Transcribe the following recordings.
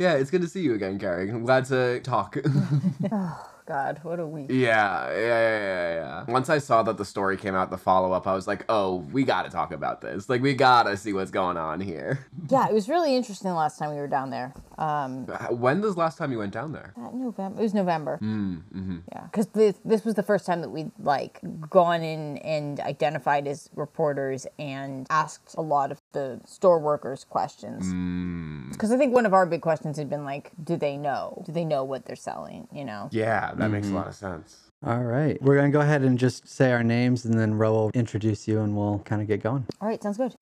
Yeah, it's good to see you again, Keri. I'm glad to talk. God, what a week. Yeah, yeah, yeah, yeah, yeah. Once I saw that the story came out, the follow up, I was like, oh, we gotta talk about this. Like, we gotta see what's going on here. Yeah, it was really interesting the last time we were down there. Um, When was the last time you went down there? November. It was November. Mm, hmm Yeah, because this this was the first time that we'd like gone in and identified as reporters and asked a lot of the store workers questions. Mm. Because I think one of our big questions had been like, do they know? Do they know what they're selling? You know. Yeah, that makes a mm-hmm. lot of sense. All right. We're going to go ahead and just say our names and then Ro will introduce you and we'll kind of get going. All right, sounds good.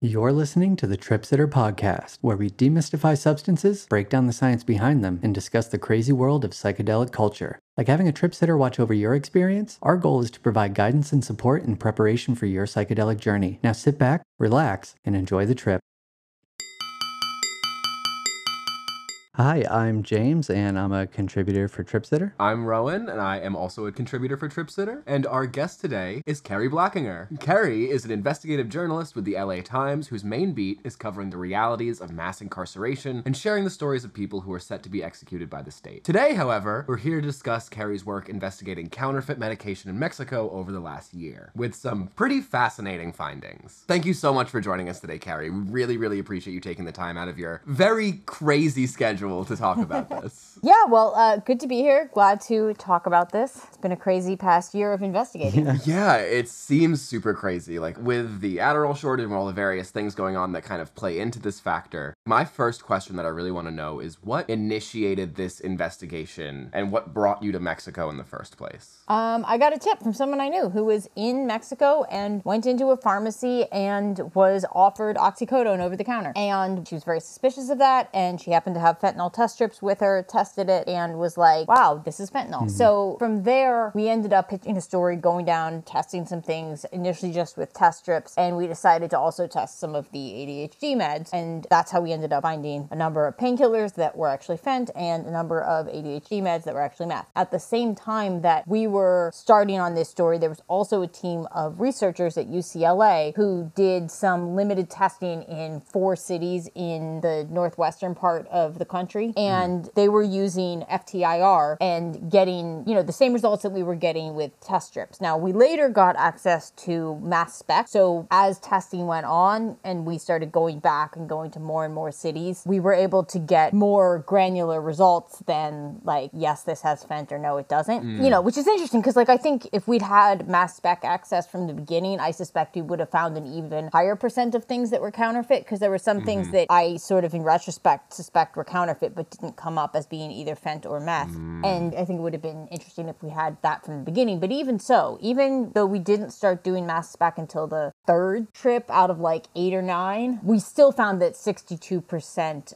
You're listening to the Trip Sitter Podcast, where we demystify substances, break down the science behind them, and discuss the crazy world of psychedelic culture. Like having a trip sitter watch over your experience, our goal is to provide guidance and support in preparation for your psychedelic journey. Now sit back, relax, and enjoy the trip. Hi, I'm James, and I'm a contributor for TripSitter. I'm Rowan, and I am also a contributor for TripSitter. And our guest today is Keri Blakinger. Keri is an investigative journalist with the LA Times whose main beat is covering the realities of mass incarceration and sharing the stories of people who are set to be executed by the state. Today, however, we're here to discuss Keri's work investigating counterfeit medication in Mexico over the last year, with some pretty fascinating findings. Thank you so much for joining us today, Keri. We really, really appreciate you taking the time out of your very crazy schedule to talk about this. Yeah, well, uh, good to be here. Glad to talk about this. It's been a crazy past year of investigating. Yeah, it seems super crazy. Like with the Adderall shortage and all the various things going on that kind of play into this factor. My first question that I really want to know is what initiated this investigation and what brought you to Mexico in the first place? Um, I got a tip from someone I knew who was in Mexico and went into a pharmacy and was offered oxycodone over the counter. And she was very suspicious of that. And she happened to have fentanyl test strips with her, tested it, and was like, wow, this is fentanyl. So from there, we ended up pitching a story, going down, testing some things, initially just with test strips. And we decided to also test some of the ADHD meds. And that's how we ended up finding a number of painkillers that were actually fent and a number of ADHD meds that were actually meth. At the same time that we were starting on this story, there was also a team of researchers at UCLA who did some limited testing in four cities in the northwestern part of the country. And they were using FTIR and getting, you know, the same results that we were getting with test strips. Now, we later got access to mass spec. So as testing went on and we started going back and going to more and more cities, we were able to get more granular results than like, yes, this has fent or no, it doesn't. Mm. You know, which is interesting because like I think if we'd had mass spec access from the beginning, I suspect we would have found an even higher percent of things that were counterfeit because there were some things mm-hmm. that I sort of in retrospect suspect were counterfeit but didn't come up as being either fent or meth. Mm. And I think it would have been interesting if we had that from the beginning. But even so, even though we didn't start doing mass spec until the third trip out of like eight or nine, we still found that 62%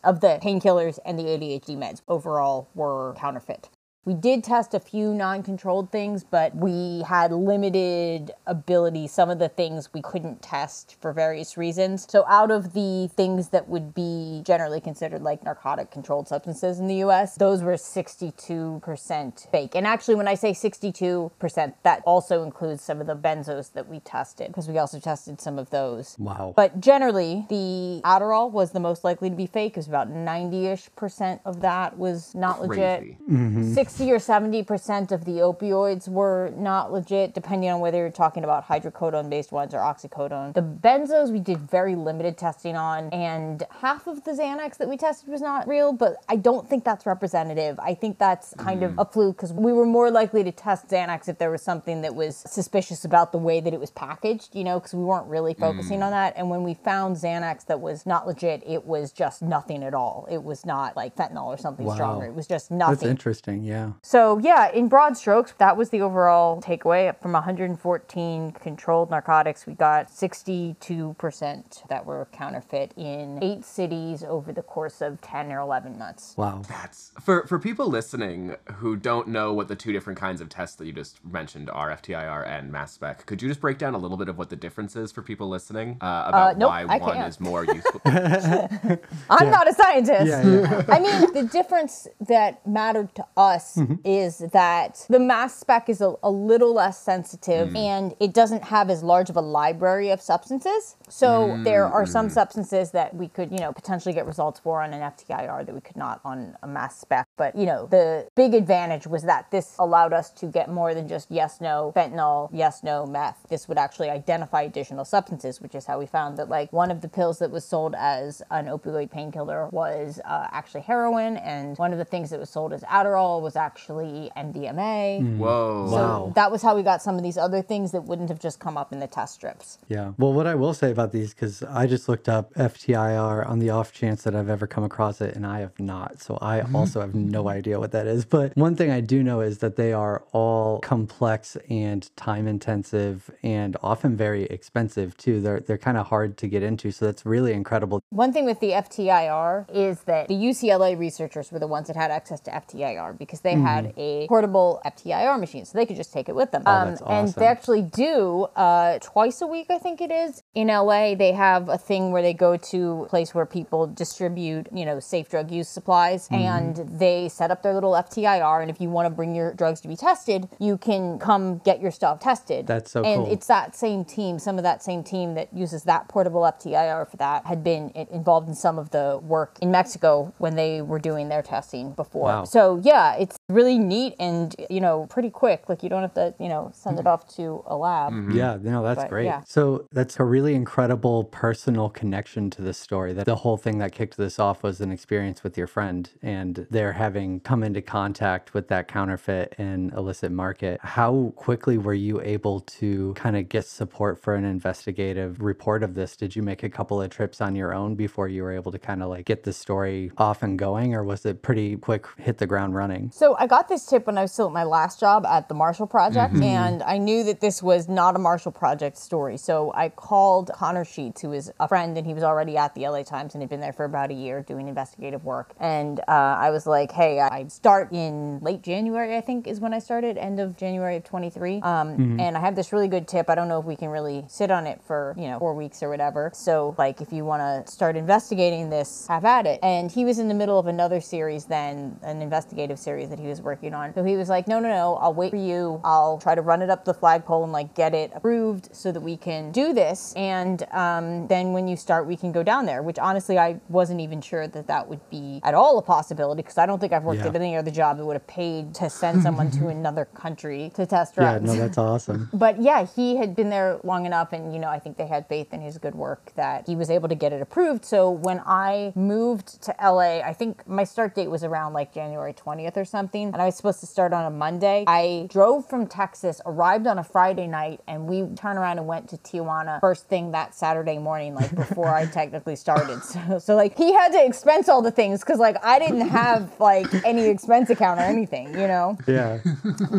of the painkillers and the ADHD meds overall were counterfeit. We did test a few non controlled things, but we had limited ability. Some of the things we couldn't test for various reasons. So, out of the things that would be generally considered like narcotic controlled substances in the US, those were 62% fake. And actually, when I say 62%, that also includes some of the benzos that we tested, because we also tested some of those. Wow. But generally, the Adderall was the most likely to be fake. It was about 90 ish percent of that was not legit. Crazy. Mm-hmm. 60 or 70 percent of the opioids were not legit, depending on whether you're talking about hydrocodone based ones or oxycodone. The benzos we did very limited testing on, and half of the Xanax that we tested was not real, but I don't think that's representative. I think that's kind of a fluke because we were more likely to test Xanax if there was something that was suspicious about the way that it was packaged, you know, because we weren't really focusing mm. on that. And when we found Xanax that was not legit, it was just nothing at all. It was not like fentanyl or something Wow. stronger. It was just nothing. That's interesting. Yeah. So, yeah, in broad strokes, that was the overall takeaway. From 114 controlled narcotics, we got 62% that were counterfeit in eight cities over the course of 10 or 11 months. Wow. That's for for people listening who don't know what the two different kinds of tests that you just mentioned are FTIR and mass spec. Could you just break down a little bit of what the difference is for people listening uh, about nope, why I one can't. is more useful? I'm not a scientist. Yeah, yeah. I mean, the difference that mattered to us Mm-hmm. strips is that the mass spec is a, a little less sensitive mm. and it doesn't have as large of a library of substances. So there are some mm. substances that we could, you know, potentially get results for on an FTIR that we could not on a mass spec. But, you know, the big advantage was that this allowed us to get more than just yes, no, fentanyl, yes, no, meth. This would actually identify additional substances, which is how we found that, like, one of the pills that was sold as an opioid painkiller was uh, actually heroin, and one of the things that was sold as Adderall was actually MDMA. Whoa. So Wow. that was how we got some of these other things that wouldn't have just come up in the test strips. Yeah. Well, what I will say about these, because I just looked up FTIR on the off chance that I've ever come across it, and I have not. So I also have no idea what that is. But one thing I do know is that they are all complex and time intensive and often very expensive too. They're they're kind of hard to get into. So that's really incredible. One thing with the FTIR is that the UCLA researchers were the ones that had access to FTIR because they had a portable FTIR machine, so they could just take it with them. Mm-hmm. Oh, And awesome. they actually do uh, twice a week, I think it is. In LA, they have a thing where they go to a place where people distribute, you know, safe drug use supplies, Mm-hmm. and they set up their little FTIR. And if you want to bring your drugs to be tested, you can come get your stuff tested. That's so and cool. it's that same team, some of that same team that uses that portable FTIR for that had been involved in some of the work in Mexico when they were doing their testing before. Wow. So yeah, it's really neat and you know pretty quick. Like you don't have to you know send it mm. off to a lab. Mm-hmm. Yeah, no, that's But, great. yeah. So that's a really incredible personal connection to this story. That the whole thing that kicked this off was an experience with your friend and they're having come into contact with that counterfeit and illicit market. How quickly were you able to kind of get support for an investigative report of this? Did you make a couple of trips on your own before you were able to kind of like get the story off and going or was it pretty quick hit the ground running? So I got this tip when I was still at my last job at the Marshall Project, and I knew that this was not a Marshall Project story. So I called Connor Sheets, who is a friend, and he was already at the LA Times and had been there for about a year doing investigative work. And uh, I was like, "Hey, I start in late January, I think, is when I started, end of January of 23. Um, And I have this really good tip. I don't know if we can really sit on it for you know four weeks or whatever. So like, if you want to start investigating this, have at it. And he was in the middle of another series then, an investigative series that he was working on. So he was like, no, no, no, I'll wait for you. I'll try to run it up the flagpole and like get it approved so that we can do this. And um, then when you start, we can go down there, which honestly, I wasn't even sure that that would be at all a possibility because I don't think I've worked Yeah. at any other job that would have paid to send someone to another country to test drugs. Yeah, no, that's awesome. but yeah, he had been there long enough, and you know, I think they had faith in his good work that he was able to get it approved. So when I moved to LA, I think my start date was around like January 20th or something, and I was supposed to start on a Monday. I drove from Texas, arrived on a Friday night, and we turned around and went to Tijuana first thing that Saturday morning, like before I technically started. So, so like he had to expense all the things because like I didn't have like any expense account or anything, you know. Yeah.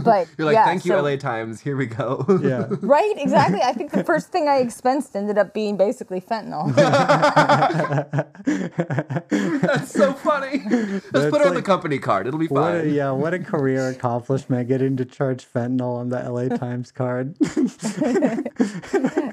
But You're like, yeah, thank you, so- LA Times. Here we go. Yeah. Right, exactly. I think the first thing I expensed ended up being basically fentanyl. That's so funny. Let's That's put it on the company card. It'll be What a, fine. Yeah, what a career accomplishment getting to charge fentanyl on the LA Times card.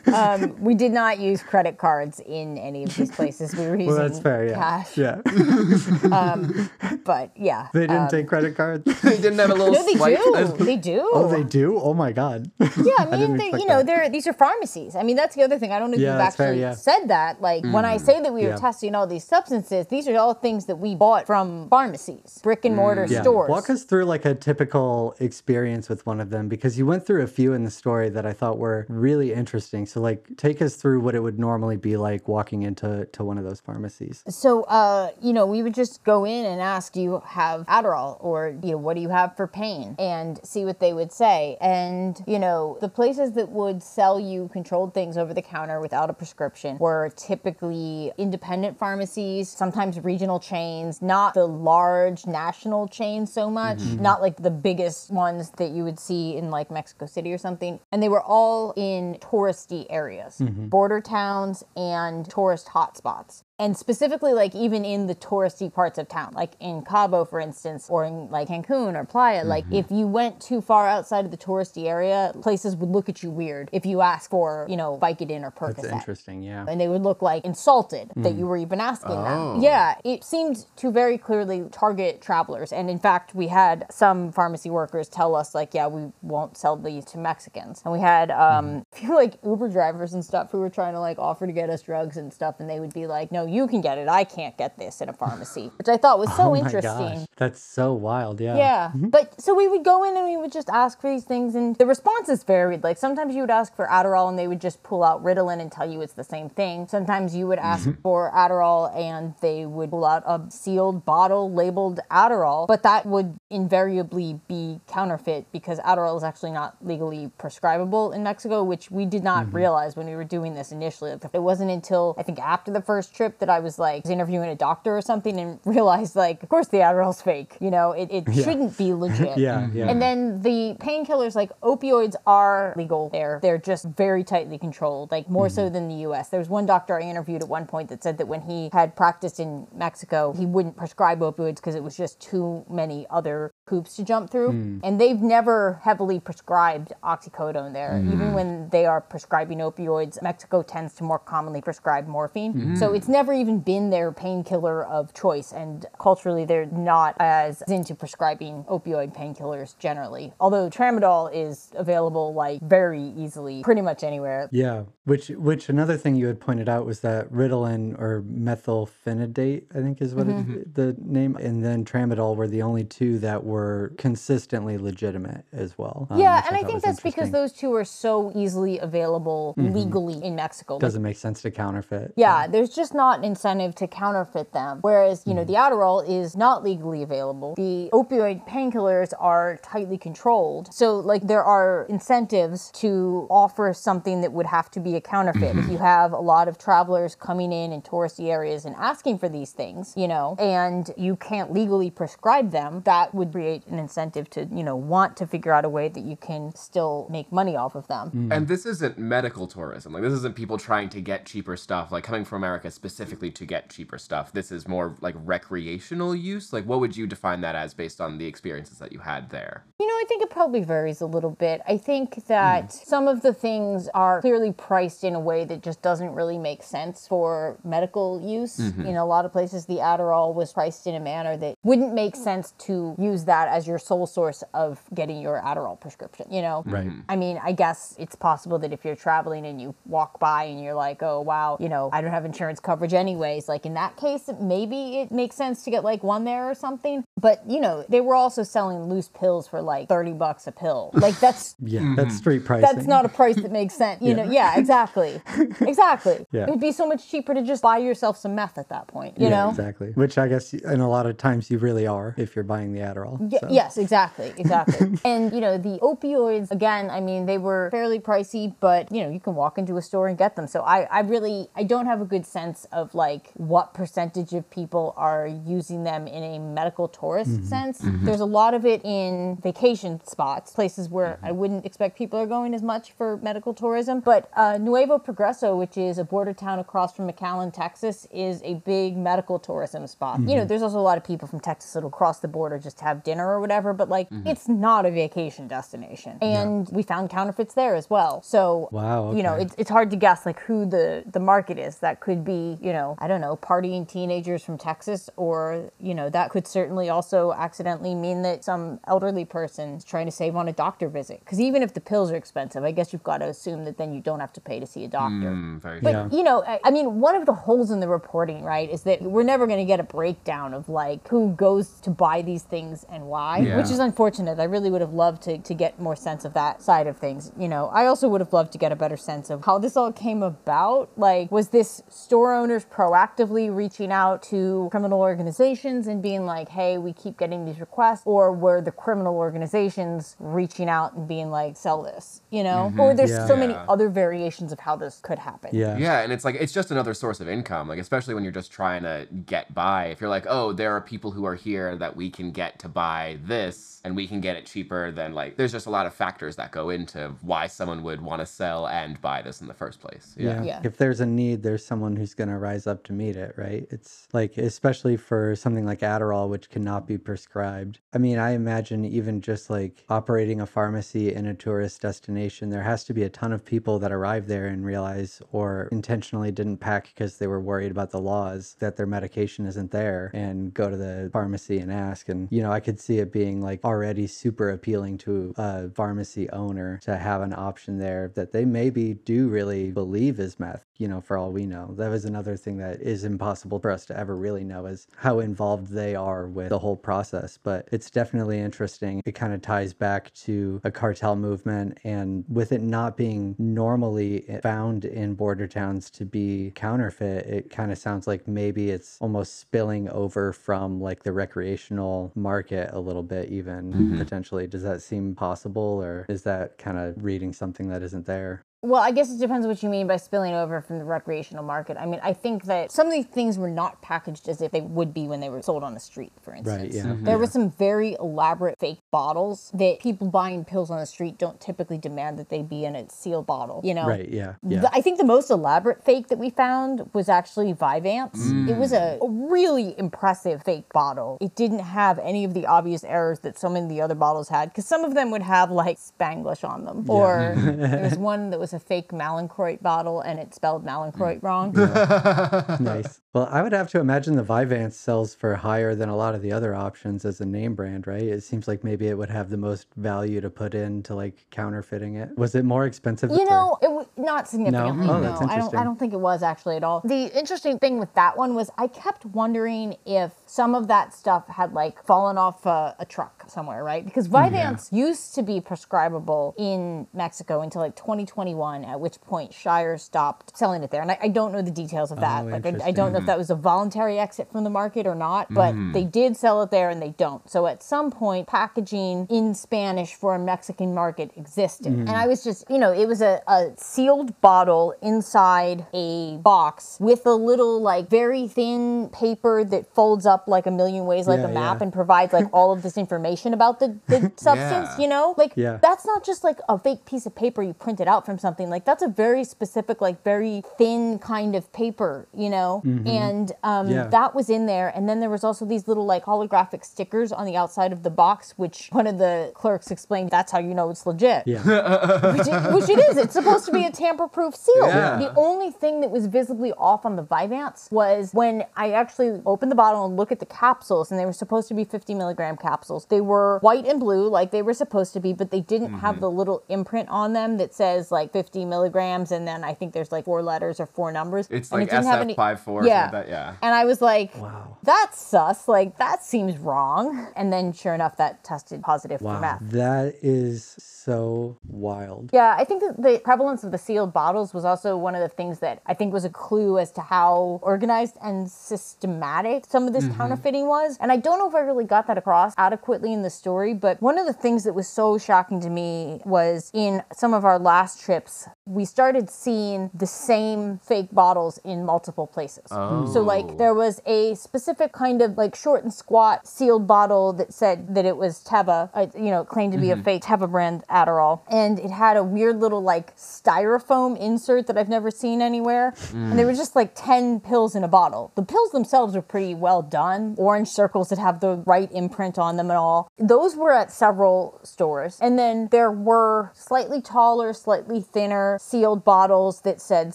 um, we did not use credit cards in any of these places. We were using well, that's fair. Yeah. cash. Yeah. But yeah. They didn't um, take credit cards. they didn't have a little no, they swipe. do. They do. Oh, they do? Oh my God. Yeah, I didn't mean, they, you know, they're these are pharmacies. I mean, that's the other thing. I don't know if Yeah, you've that's fair, actually yeah. said that. Like when I say that we Yeah. were testing all these substances, these are all things that we bought from pharmacies, brick and mortar Yeah. stores. Walk us through like a typical experience with one of them because you went through a few in the story that I thought were really interesting. So like take us through what it would normally be like walking into to one of those pharmacies. So, uh, you know, we would just go in and ask, do you have Adderall or, you know, what do you have for pain? And see what they would say. And, you know, the places that would sell you controlled things over the counter without a prescription were typically independent pharmacies, sometimes regional chains, not the large national chains so much, mm-hmm. not like the biggest ones that you would see in like Mexico City or something. And they were all in touristy areas, mm-hmm. border towns and tourist hotspots. And specifically, like even in the touristy parts of town, like in Cabo, for instance, or in like Cancun or Playa, like Mm-hmm. if you went too far outside of the touristy area, places would look at you weird if you asked for, you know, Vicodin or percocet That's interesting. Yeah. And they would look like insulted that you were even asking Oh. them. Yeah, it seemed to very clearly target travelers. And in fact, we had some pharmacy workers tell us, like, yeah, we won't sell these to Mexicans. And we had um, a few like Uber drivers and stuff who were trying to like offer to get us drugs and stuff. And they would be like, no, you can get it. I can't get this in a pharmacy, which I thought was so oh interesting. gosh. That's so wild. Yeah. Yeah. Mm-hmm. But so we would go in and we would just ask for these things, and the responses varied. Like sometimes you would ask for Adderall and they would just pull out Ritalin and tell you it's the same thing. Sometimes you would ask mm-hmm. for Adderall and they would pull out a sealed bottle labeled Adderall, but that would invariably be counterfeit because Adderall is actually not legally prescribable in Mexico, which we did not mm-hmm. realize when we were doing this initially. It wasn't until I think after the first trip that I was like interviewing a doctor or something and realized like, of course the Adderall's fake. You know, it, it shouldn't be legit. Yeah. Mm-hmm. Yeah. And then the painkillers, like opioids, are legal there. They're just very tightly controlled, like more so mm-hmm. than the US. There was one doctor I interviewed at one point that said that when he had practiced in Mexico, he wouldn't prescribe opioids because it was just too many other hoops to jump through. Mm. And they've never heavily prescribed oxycodone there. Even mm-hmm. when they are prescribing opioids, Mexico tends to more commonly prescribe morphine. So it's never even been their painkiller of choice. And culturally, they're not as into prescribing opioid painkillers generally. Although tramadol is available like very easily, pretty much anywhere. Yeah, which which another thing you had pointed out was that Ritalin or methylphenidate, I think is what Mm-hmm. it, the name, and then tramadol were the only two that were consistently legitimate as well. um, Yeah, and I thought think that's because those two are so easily available legally in Mexico. Doesn't make sense to counterfeit. Yeah, there's just not an incentive to counterfeit them. Whereas, you know, hmm. the Adderall is not legally available. The opioid painkillers are tightly controlled. So, like, there are incentives to offer something that would have to be a counterfeit. if you have a lot of travelers coming in in touristy areas and asking for these things, you know, and you can't legally prescribe them, that would create an incentive to, you know, want to figure out a way that you can still make money off of them. Hmm. And this isn't medical tourism. Like this isn't people trying to get cheaper stuff, like coming from America specifically to get cheaper stuff. This is more like recreational use. Like what would you define that as based on the experiences that you had there? You know, I think it probably varies a little bit. I think that hmm. some of the things are clearly priced in a way that just doesn't really make sense for medical use. Mm-hmm. In a lot of places, the Adderall was priced in a manner that wouldn't make sense to use that as your sole source of getting your Adderall prescription, you know? Right. Mm-hmm. I mean, I guess it's possible that if you're traveling and you walk by and you're like, oh, wow, you know, I don't have insurance coverage anyways, like in that case, maybe it makes sense to get like one there or something. But, you know, they were also selling loose pills for like 30 bucks a pill. Like that's. Yeah, mm-hmm. that's street price That's not a price that makes sense. You know, yeah, exactly. Exactly. Yeah. It would be so much cheaper to just buy yourself some meth at that point, you yeah, know? exactly. Which I guess in a lot of times you really are if you're buying the Adderall. Y- so. Yes, exactly, exactly. and you know, the opioids again. I mean, they were fairly pricey, but you know, you can walk into a store and get them. So I, I really, I don't have a good sense of like what percentage of people are using them in a medical tourist mm-hmm. sense. Mm-hmm. There's a lot of it in vacation spots, places where I wouldn't expect people are going as much for medical tourism. But uh, Nuevo Progreso, which is a border town across from McAllen, Texas, is a big medical tourism spot. You know, mm-hmm. there's also a lot of people from Texas that'll cross the border just to have dinner or whatever, but like it's not a vacation destination. And we found counterfeits there as well. So Wow, you know, it's, it's hard to guess like who the the market is. That could be, you know, I don't know, partying teenagers from Texas, or you know, that could certainly also accidentally mean that some elderly person is trying to save on a doctor visit. Because even if the pills are expensive, I guess you've got to assume that then you don't have to pay to see a doctor. Mm, But Yeah. you know, I, I mean, one of the holes in the reporting, right, is that we're never going to get a breakdown of like who goes to buy these things and why, Yeah. which is unfortunate. I really would have loved to to get more sense of that side of things. You know, I also would have loved to get a better sense of how this all came about. Like, was this store owners proactively reaching out to criminal organizations and being like, "Hey, we keep getting these requests," or were the criminal organizations reaching out and being like, sell this, you know? Mm-hmm. Or there's Yeah. so many other variations of how this could happen. Yeah. Yeah, and it's like it's just another source of income, like especially when you're just trying to get by. If you're like, "Oh, there are people who are here that we can get to buy this and we can get it cheaper than like there's just a lot of factors that go into why someone would want to sell and buy this in the first place." Yeah. Yeah. If there's a need, there's someone who's going to rise up to meet it, right? It's like, especially for something like Adderall, which cannot be prescribed. I mean, I imagine even just like operating a pharmacy in a tourist destination, there has to be a ton of people that arrive there and realize or intentionally didn't pack because they were worried about the laws that their medication isn't there and go to the pharmacy and ask. And, you know, I could see it being like already super appealing to a pharmacy owner to have an option there that they maybe do really believe is meth, you know, for all we know. That was another thing that is impossible for us to ever really know is how involved they are with the whole process. But it's definitely interesting. It kind of ties back to a cartel movement and with it not being normally found in border towns to be counterfeit, it kind of sounds like maybe it's almost spilling over from like the recreational market a little bit, even mm-hmm. potentially. Does that seem possible or is that kind of reading something that isn't there? Well, I guess it depends what you mean by spilling over from the recreational market. I mean, I think that some of these things were not packaged as if they would be when they were sold on the street, for instance. yeah. Mm-hmm. There were some very elaborate fake bottles that people buying pills on the street don't typically demand that they be in a sealed bottle, you know? Right. Yeah. Yeah. The- I think the most elaborate fake that we found was actually Vyvanse. Mm. It was a, a really impressive fake bottle. It didn't have any of the obvious errors that so many of the other bottles had, because some of them would have like Spanglish on them. Or there was one that was a fake Mallinckrodt bottle and it spelled Mallinckrodt mm. wrong. nice. Well, I would have to imagine the Vyvanse sells for higher than a lot of the other options as a name brand, right? It seems like maybe it would have the most value to put into like counterfeiting it. Was it more expensive? You know, it was not significantly. Oh, No, that's I don't. I don't think it was actually at all. The interesting thing with that one was I kept wondering if some of that stuff had like fallen off a, a truck somewhere, right? Because mm, Vyvanse used to be prescribable in Mexico until like 2021, at which point Shire stopped selling it there. And I, I don't know the details of oh, that. Oh, like I, I don't know if that was a voluntary exit from the market or not, but mm-hmm. they did sell it there and they don't. So at some point, packaging in Spanish for a Mexican market existed. Mm-hmm. And I was just, you know, it was a, a sealed bottle inside a box with a little, like, very thin paper that folds up like a million ways, like Yeah, a map, yeah. and provides like all of this information about the, the substance, Yeah. you know? Like, that's not just like a fake piece of paper you printed out from something. Like, that's a very specific, like, very thin kind of paper, you know? Mm-hmm. And um, Yeah. that was in there. And then there was also these little, like, holographic stickers on the outside of the box, which one of the clerks explained that's how you know it's legit Yeah. which it, which it is. It's supposed to be a tamper-proof seal. Yeah. The only thing that was visibly off on the Vyvanse was when I actually opened the bottle and looked at the capsules, and they were supposed to be 50 milligram capsules. They were white and blue, like they were supposed to be, but they didn't have the little imprint on them that says like 50 milligrams, and then I think there's like four letters or four numbers. It's and like it didn't have any- SF54 or Yeah. that, yeah. And I was like, Wow. that's sus. Like, that seems wrong. And then sure enough, that tested positive for meth. That is so wild. Yeah, I think that the prevalence of the sealed bottles was also one of the things that I think was a clue as to how organized and systematic some of this mm-hmm. counterfeiting was. And I don't know if I really got that across adequately in the story, but one of the things that was so shocking to me was in some of our last trips, we started seeing the same fake bottles in multiple places. So, like, oh. there was a specific kind of like short and squat sealed bottle that said that it was Teva, uh, you know, claimed to be a mm-hmm. fake Teva brand uh, Adderall. And it had a weird little like styrofoam insert that I've never seen anywhere. And they were just like 10 pills in a bottle. The pills themselves were pretty well done, orange circles that have the right imprint on them and all. Those were at several stores. And then there were slightly taller, slightly thinner sealed bottles that said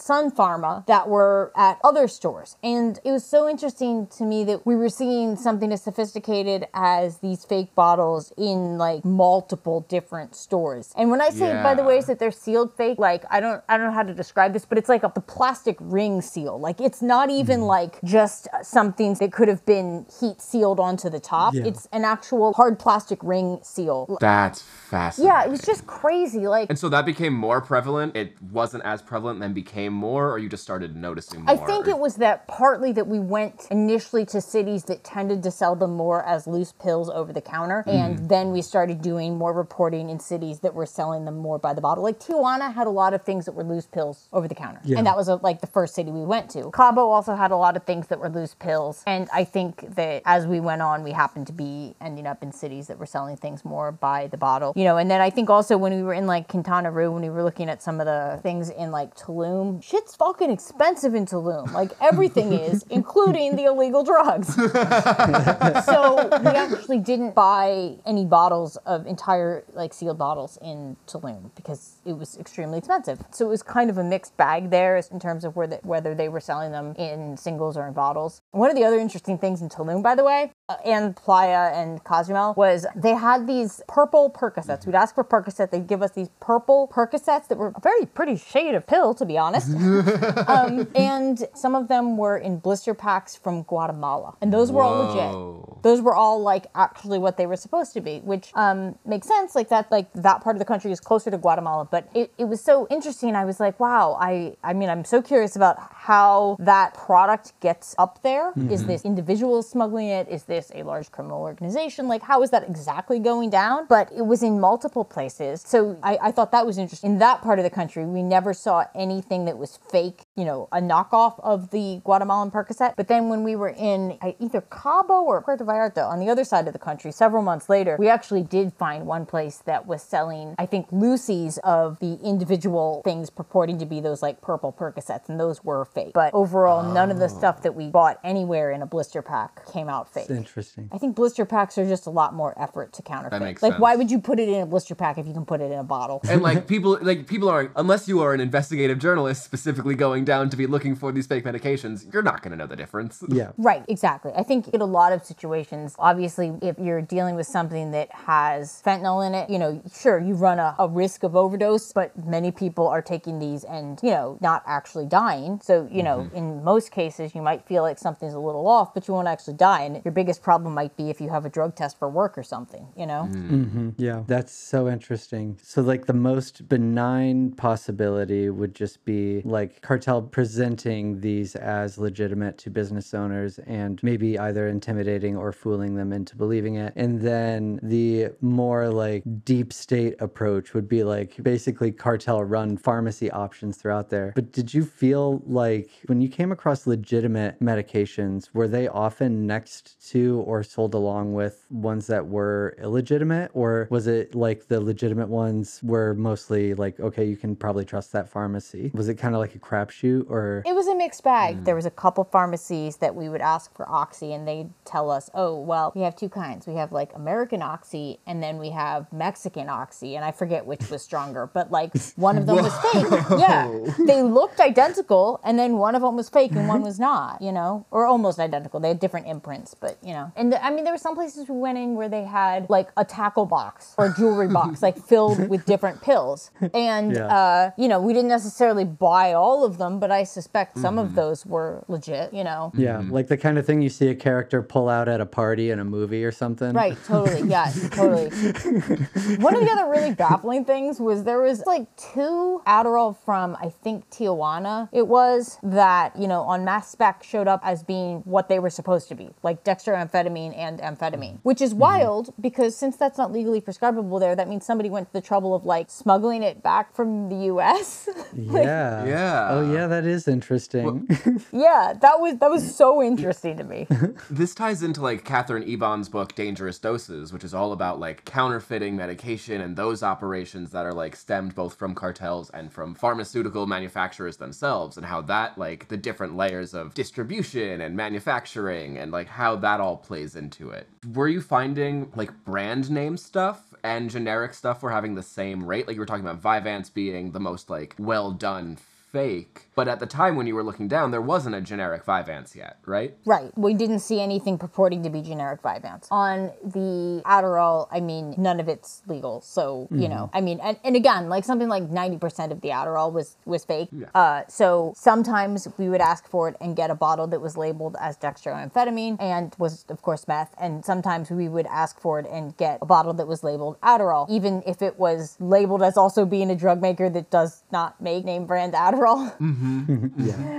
Sun Pharma that were at other stores. And it was so interesting to me that we were seeing something as sophisticated as these fake bottles in like multiple different stores stores. And when I say, by the way, is that they're sealed fake, like I don't, I don't know how to describe this, but it's like a, the plastic ring seal. Like it's not even like just something that could have been heat sealed onto the top. Yeah. It's an actual hard plastic ring seal. That's fascinating. Yeah, it was just crazy. Like And so that became more prevalent. It wasn't as prevalent, then became more, or you just started noticing more. I think it was that partly that we went initially to cities that tended to sell them more as loose pills over the counter, Mm-hmm. and then we started doing more reporting in cities that were selling them more by the bottle. Like Tijuana had a lot of things that were loose pills over the counter, Yeah. and that was uh like the first city we went to. Cabo also had a lot of things that were loose pills, and I think that as we went on, we happened to be ending up in cities that were selling things more by the bottle, you know. And then I think also when we were in like Quintana Roo, when we were looking at some of the things in like Tulum, shit's fucking expensive in Tulum. Like everything is, including the illegal drugs. so we actually didn't buy any bottles of entire like sealed bottles in Tulum because it was extremely expensive. So it was kind of a mixed bag there in terms of where the, whether they were selling them in singles or in bottles. One of the other interesting things in Tulum, by the way, uh, and Playa and Cozumel was they had these purple Percocets. We'd ask for Percocet, they'd give us these purple Percocets that were a very pretty shade of pill, to be honest. um, and some of them were in blister packs from Guatemala, and those were all legit those were all like actually what they were supposed to be which um, makes sense like that like that part of the country is closer to guatemala but it, it was so interesting. I was like wow i i mean i'm so curious about how that product gets up there. Is mm-hmm. this individuals smuggling it? Is this a large criminal organization? Like how is that exactly going down? But it was in multiple places. So i, I thought that was interesting. In that part of the country we never saw anything that was fake you know a knockoff of the guatemalan percocet but then when we were in uh, either cabo or puerto vallarta on the other side of the country several months later we actually did find one place that was selling i think lucy's of the individual things purporting to be those like purple percocets and those were fake but overall none of the stuff that we bought anywhere in a blister pack came out fake It's interesting. I think blister packs are just a lot more effort to counterfeit. That makes like, why would you put it in a blister pack if you can put it in a bottle? and like people like people are unless you are an investigative journalist specifically going down to be looking for these fake medications you're not going to know the difference Yeah. Right, exactly. I think in a lot of situations, obviously, if you're dealing with something that has fentanyl in it, you know, sure, you run a, a risk of overdose, but many people are taking these and, you know, not actually dying. So, you know, mm-hmm. in most cases, you might feel like something's a little off, but you won't actually die. And your biggest problem might be if you have a drug test for work or something, you know? Mm-hmm. Mm-hmm. Yeah, that's so interesting. So, like, the most benign possibility would just be like cartel presenting these as legitimate to business owners and maybe either intimidating or fooling them into believing it. And then the more like deep state approach would be like basically cartel run pharmacy options throughout there. But did you feel like when you came across legitimate medications, were they often next to or sold along with ones that were illegitimate? Or was it like the legitimate ones were mostly like, okay, you can probably trust that pharmacy? Was it kind of like a crapshoot or? It was a mixed bag. There was a couple pharmacies that we would ask for Oxy, and they'd tell us, oh, well, we have two kinds. We have like American Oxy, and then we have Mexican Oxy, and I forget which was stronger, but like one of them was fake. Yeah. They looked identical, and then one of them was fake and one was not, you know, or almost identical. They had different imprints, but, you know. And I mean, there were some places we went in where they had like a tackle box or a jewelry box, like filled with different pills. And, Yeah. uh, you know, we didn't necessarily buy all of them, but I suspect some of mm-hmm. those were legit, you know? Yeah, mm-hmm. like the kind of thing you see a character pull out at a party in a movie or something. Right, totally. Yes, totally. One of the other really baffling things was there was like two Adderall from I think Tijuana. It was that you know on mass spec showed up as being what they were supposed to be, like dextroamphetamine and amphetamine, mm-hmm. which is wild because since that's not legally prescribable there, that means somebody went to the trouble of like smuggling it back from the U.S. Yeah. Yeah. Oh yeah, that is interesting. yeah, that was that was so interesting to me. This ties into like Katherine Eban's book Dangerous Doses, which is all about like counterfeiting medication and those operations that are like stemmed both from cartels and from pharmaceutical manufacturers themselves and how that like the different layers of distribution and manufacturing and like how that all plays into it. Were you finding like brand name stuff and generic stuff were having the same rate? Like you were talking about Vyvanse being the most like well done fake, but at the time when you were looking down, there wasn't a generic Vyvanse yet, right? Right. We didn't see anything purporting to be generic Vyvanse. On the Adderall, I mean, none of it's legal. So, you know, I mean, and, and again, like something like 90% of the Adderall was, was fake. Yeah. Uh, so sometimes we would ask for it and get a bottle that was labeled as dextroamphetamine and was, of course, meth. And sometimes we would ask for it and get a bottle that was labeled Adderall, even if it was labeled as also being a drug maker that does not make name brand Adderall.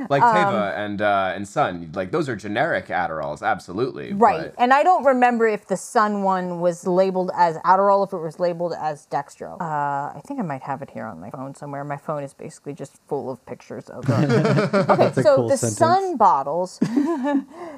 Like Teva and uh, and Sun, like those are generic Adderalls, absolutely. Right. but- And I don't remember if the Sun one was labeled as Adderall, if it was labeled as Dextro. Uh, I think I might have it here on my phone somewhere. My phone is basically just full of pictures of them. okay, so cool the sentence. Sun bottles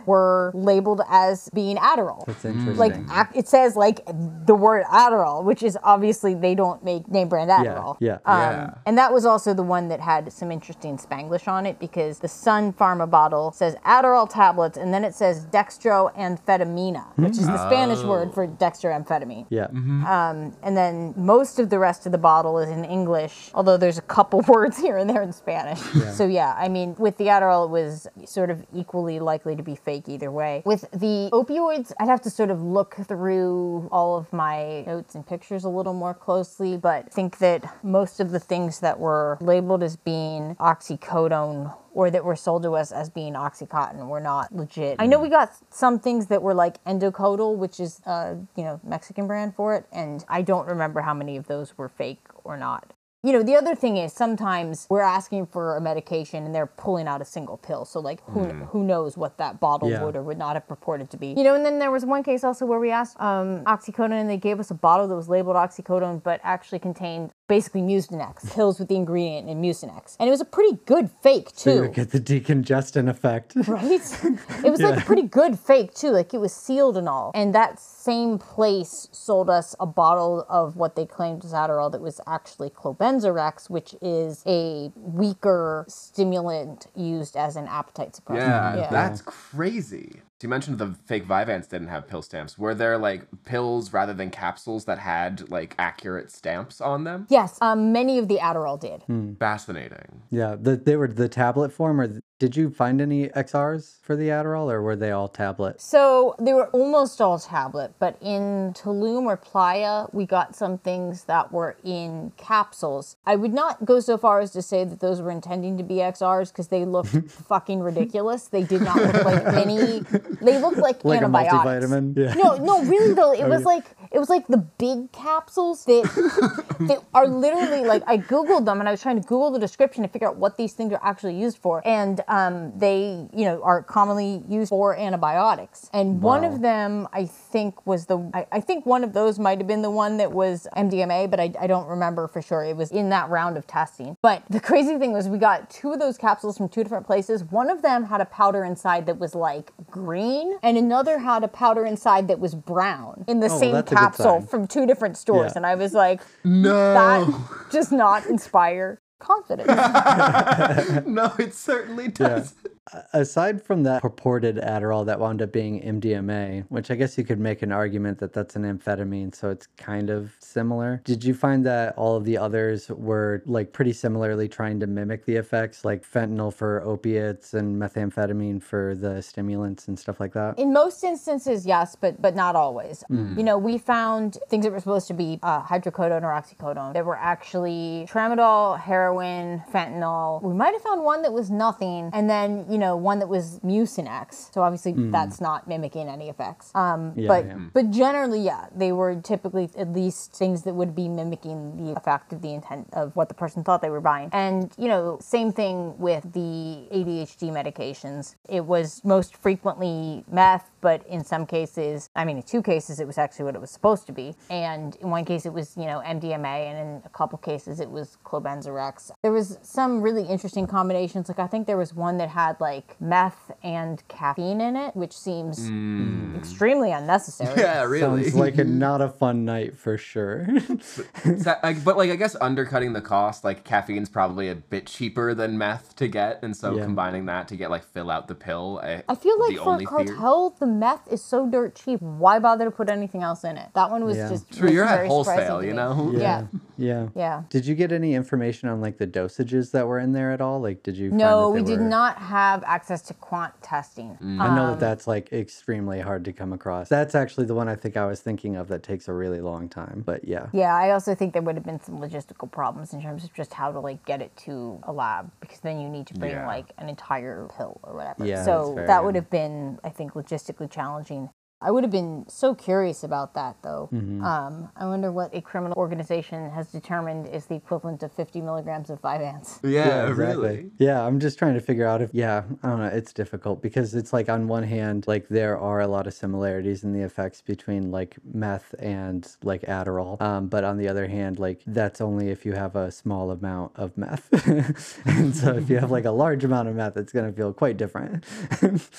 were labeled as being Adderall. That's hmm. interesting. Like it says like the word Adderall, which is obviously they don't make name brand Adderall. yeah. Um, Yeah. And that was also the one that had some interesting Spanglish on it because the Sun Pharma bottle says Adderall tablets and then it says dextroamphetamina, hmm. which is the Spanish oh. word for dextroamphetamine. yeah. Mm-hmm. Um, and then most of the rest of the bottle is in English, although there's a couple words here and there in Spanish. So yeah, I mean, with the Adderall, it was sort of equally likely to be fake either way. With the opioids, I'd have to sort of look through all of my notes and pictures a little more closely, but think that most of the things that were labeled as being oxycodone or that were sold to us as being oxycontin were not legit. I know we got some things that were like endocodal, which is uh, you know Mexican brand for it, and I don't remember how many of those were fake or not. You know, the other thing is sometimes we're asking for a medication and they're pulling out a single pill. So like who who knows what that bottle Yeah. would or would not have purported to be. You know, and then there was one case also where we asked um, oxycodone and they gave us a bottle that was labeled oxycodone but actually contained basically Mucinex, pills with the ingredient in Mucinex. And it was a pretty good fake So you too. would get the decongestant effect. Right? It was like a pretty good fake too. Like it was sealed and all. And that same place sold us a bottle of what they claimed was Adderall that was actually Clobenzorex, which is a weaker stimulant used as an appetite suppressant. Yeah, that's crazy. So you mentioned the fake Vyvanse didn't have pill stamps. Were there like pills rather than capsules that had like accurate stamps on them? Yes, um, many of the Adderall did. Fascinating. Yeah, the, they were the tablet form, or th- did you find any XRs for the Adderall, or were they all tablet? So they were almost all tablet, but in Tulum or Playa, we got some things that were in capsules. I would not go so far as to say that those were intending to be XRs because they looked fucking ridiculous. They did not look like any. They looked like, Like a antibiotics. multivitamin? Yeah. No, no, really though, it was like it was like the big capsules that that are literally like I googled them and I was trying to Google the description to figure out what these things are actually used for, and um, they you know are commonly used for antibiotics. And one of them I think was the I, I think one of those might have been the one that was MDMA, but I, I don't remember for sure. It was in that round of testing. But the crazy thing was we got two of those capsules from two different places. One of them had a powder inside that was like green, and another had a powder inside that was brown in the Oh, same that's capsule from two different stores. Yeah. And I was like, No. that does not inspire confidence. no, it certainly does. Aside from that purported Adderall that wound up being MDMA, which I guess you could make an argument that that's an amphetamine, so it's kind of similar. Did you find that all of the others were like pretty similarly trying to mimic the effects, like fentanyl for opiates and methamphetamine for the stimulants and stuff like that? In most instances, yes, but but not always. You know, we found things that were supposed to be uh, hydrocodone or oxycodone that were actually tramadol, heroin, fentanyl. We might have found one that was nothing, and then you know one that was Mucinex. So obviously that's not mimicking any effects. Um, Yeah, but yeah. but generally, yeah, they were typically at least things that would be mimicking the effect of the intent of what the person thought they were buying. And you know, same thing with the ADHD medications. It was most frequently meth, but in some cases, I mean, in two cases, it was actually what it was supposed to be. And in one case, it was you know MDMA, and in a couple cases, it was Clobenzorex. There was some really interesting combinations. Like I think there was one that had like like meth and caffeine in it, which seems extremely unnecessary. Mm. Yeah, really. Sounds like a not a fun night for sure. So, like, but like I guess undercutting the cost, like caffeine's probably a bit cheaper than meth to get, and so Yeah. combining that to get like fill out the pill. I, I feel like the for a only theory- cartel, the meth is so dirt cheap. Why bother to put anything else in it? That one was Yeah. just True, you're at wholesale, you know. Yeah. yeah. Yeah. Did you get any information on like the dosages that were in there at all? Like, did you? find No, that we they did not have access to quant testing. I know Um, that that's like extremely hard to come across. That's actually the one I think I was thinking of that takes a really long time. But yeah. Yeah, I also think there would have been some logistical problems in terms of just how to like get it to a lab because then you need to bring Yeah. like an entire pill or whatever. Yeah, so that would have been, I think, logistically challenging. I would have been so curious about that though. Mm-hmm. Um, I wonder what a criminal organization has determined is the equivalent of 50 milligrams of Vyvanse. Yeah, exactly. really. Yeah, I'm just trying to figure out if yeah, I don't know, it's difficult because it's like on one hand, like there are a lot of similarities in the effects between like meth and like Adderall. Um, but on the other hand, like that's only if you have a small amount of meth. and so if you have like a large amount of meth, it's gonna feel quite different.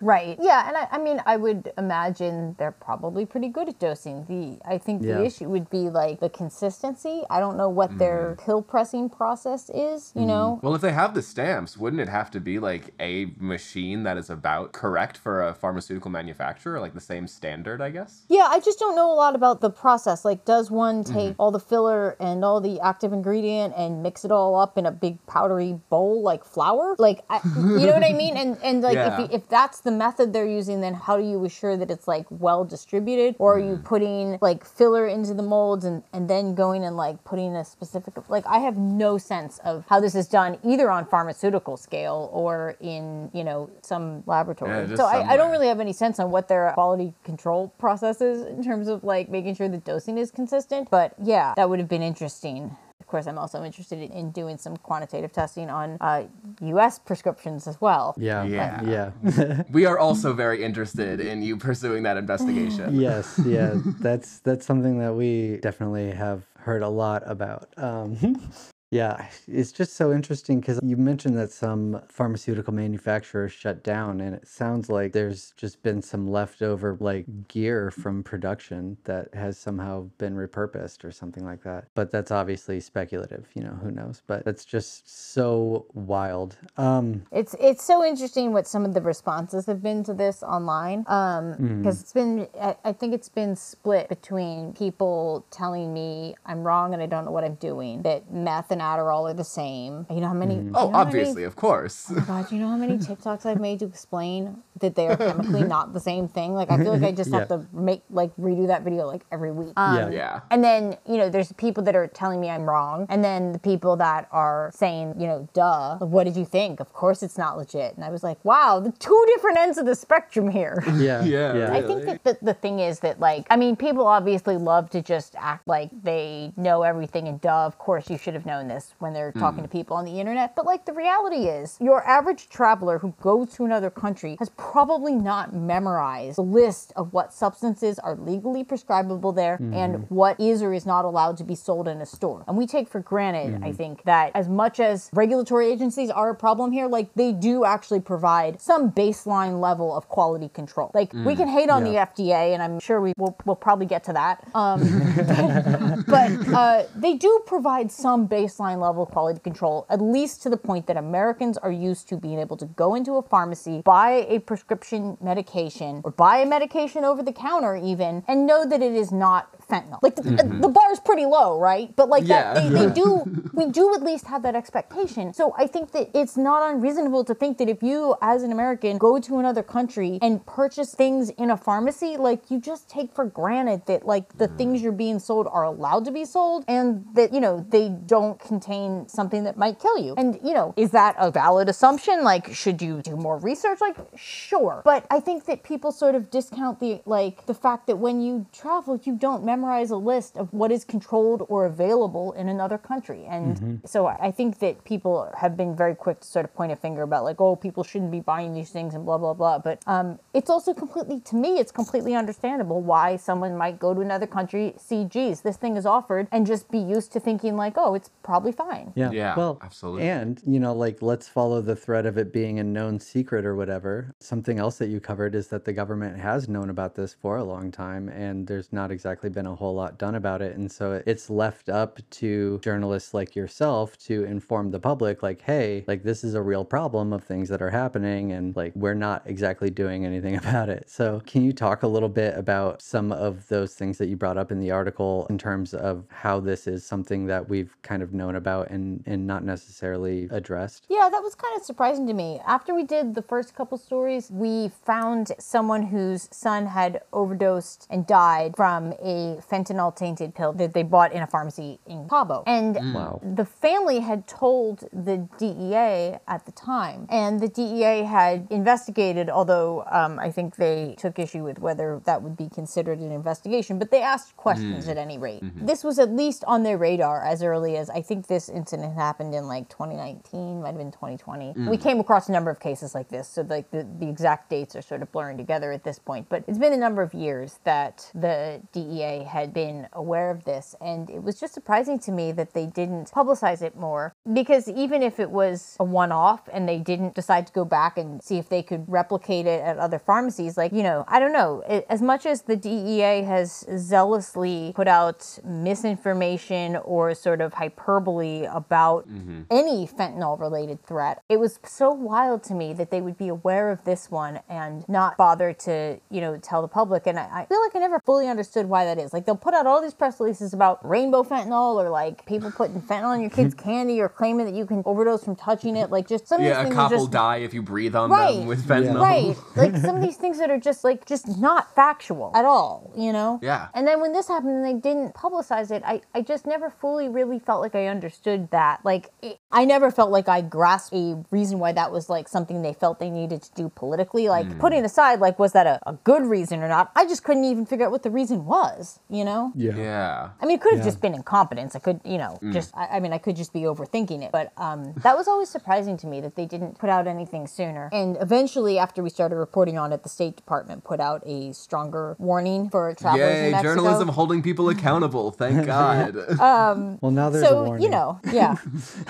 Right. Yeah, and I, I mean, I would imagine they're probably pretty good at dosing. The I think the Yeah. issue would be like the consistency. I don't know what their pill pressing process is. You know. Well, if they have the stamps, wouldn't it have to be like a machine that is about correct for a pharmaceutical manufacturer, like the same standard, I guess? Yeah, I just don't know a lot about the process. Like, does one Mm-hmm. take all the filler and all the active ingredient and mix it all up in a big powdery bowl like flour? Like, I, you know what I mean? And and like, Yeah. if, if that's the method they're using, then how do you assure that it's like well distributed? Or are you Mm-hmm. putting like filler into the molds and and then going and like putting a specific like I have no sense of how this is done either on pharmaceutical scale or in you know some laboratory. Yeah, so I, I don't really have any sense on what their quality control process is in terms of like making sure the dosing is consistent. But yeah, that would have been interesting. Of course, I'm also interested in- in doing some quantitative testing on uh, U.S. prescriptions as well. yeah. Yeah. Yeah. We are also very interested in you pursuing that investigation. yes, yeah, that's that's something that we definitely have heard a lot about. Um, yeah, it's just so interesting because you mentioned that some pharmaceutical manufacturers shut down, and it sounds like there's just been some leftover like gear from production that has somehow been repurposed or something like that. But that's obviously speculative, you know, who knows? But that's just so wild. Um, It's it's so interesting what some of the responses have been to this online because it's been I, I think it's been split between people telling me I'm wrong and I don't know what I'm doing that meth and Adderall are the same. You know how many? you Oh, know how many- obviously, of course. God, you know how many TikToks I've made to explain that they are chemically not the same thing? Like, I feel like I just have to make, like, redo that video, like, every week. Um, Yeah. yeah. And then, you know, there's people that are telling me I'm wrong. And then the people that are saying, you know, duh, what did you think? Of course it's not legit. And I was like, wow, the two different ends of the spectrum here. yeah, Yeah, yeah, I think that the, the thing is that, like, I mean, people obviously love to just act like they know everything and duh, of course you should have known this when they're talking to people on the internet. But, like, the reality is, your average traveler who goes to another country has probably not memorized the list of what substances are legally prescribable there and what is or is not allowed to be sold in a store. And we take for granted, I think, that as much as regulatory agencies are a problem here, like, they do actually provide some baseline level of quality control. Like, we can hate on Yeah. the FDA, and I'm sure we will we'll probably get to that. Um, but uh, they do provide some baseline level of quality control, at least to the point that Americans are used to being able to go into a pharmacy, buy a prescription medication, or buy a medication over the counter even, and know that it is not fentanyl. Like the, mm-hmm. the bar is pretty low, right? But like Yeah. that, they, they do we do at least have that expectation. So I think that it's not unreasonable to think that if you, as an American, go to another country and purchase things in a pharmacy, like you just take for granted that like the mm. things you're being sold are allowed to be sold and that, you know, they don't contain something that might kill you. And, you know, is that a valid assumption? Like, should you do more research? Like, sure. But I think that people sort of discount the like the fact that when you travel, you don't memorize memorize a list of what is controlled or available in another country. And so I I think that people have been very quick to sort of point a finger about like, oh, people shouldn't be buying these things and blah blah blah. But um, it's also completely, to me, it's completely understandable why someone might go to another country, see, geez, this thing is offered, and just be used to thinking like, oh, it's probably fine. Yeah. Yeah, Well, absolutely. And, you know, like, let's follow the thread of it being a known secret or whatever. Something else that you covered is that the government has known about this for a long time, and there's not exactly been a whole lot done about it. And so it's left up to journalists like yourself to inform the public, like, hey, like, this is a real problem of things that are happening, and like, we're not exactly doing anything about it. So, can you talk a little bit about some of those things that you brought up in the article in terms of how this is something that we've kind of known about and, and not necessarily addressed? Yeah, that was kind of surprising to me. After we did the first couple stories, we found someone whose son had overdosed and died from a fentanyl tainted pill that they bought in a pharmacy in Cabo. And mm. Wow. the family had told the DEA at the time, and the DEA had investigated, although um, I think they took issue with whether that would be considered an investigation, but they asked questions mm. at any rate. Mm-hmm. This was at least on their radar as early as I think this incident happened in like 2019, might have been 2020. We mm. came across a number of cases like this, so like the, the exact dates are sort of blurring together at this point. But it's been a number of years that the DEA had been aware of this, and it was just surprising to me that they didn't publicize it more because even if it was a one off and they didn't decide to go back and see if they could replicate it at other pharmacies, like, you know, I don't know, as much as the DEA has zealously put out misinformation or sort of hyperbole about mm-hmm. any fentanyl related threat, it was so wild to me that they would be aware of this one and not bother to, you know, tell the public. And I, I feel like I never fully understood why that is. Like, they'll put out all these press releases about rainbow fentanyl or like people putting fentanyl in your kid's hmm. candy or claiming that you can overdose from touching it. Like, just some of these Yeah, a things cop are will just die if you breathe on Right. them with fentanyl. Right. Like some of these things that are just like just not factual at all, you know? Yeah. And then when this happened and they didn't publicize it, I, I just never fully really felt like I understood that. Like it, I never felt like I grasped a reason why that was like something they felt they needed to do politically. Like Hmm. putting aside like was that a, a good reason or not? I just couldn't even figure out what the reason was, you know? Yeah. I mean, it could have Yeah. just been incompetence. I could, you know, just, I, I mean, I could just be overthinking it. But um, that was always surprising to me that they didn't put out anything sooner. And eventually, after we started reporting on it, the State Department put out a stronger warning for travelers Yay, in Mexico. journalism holding people accountable. Thank God. Um, well, now there's a so, warning. you know, yeah,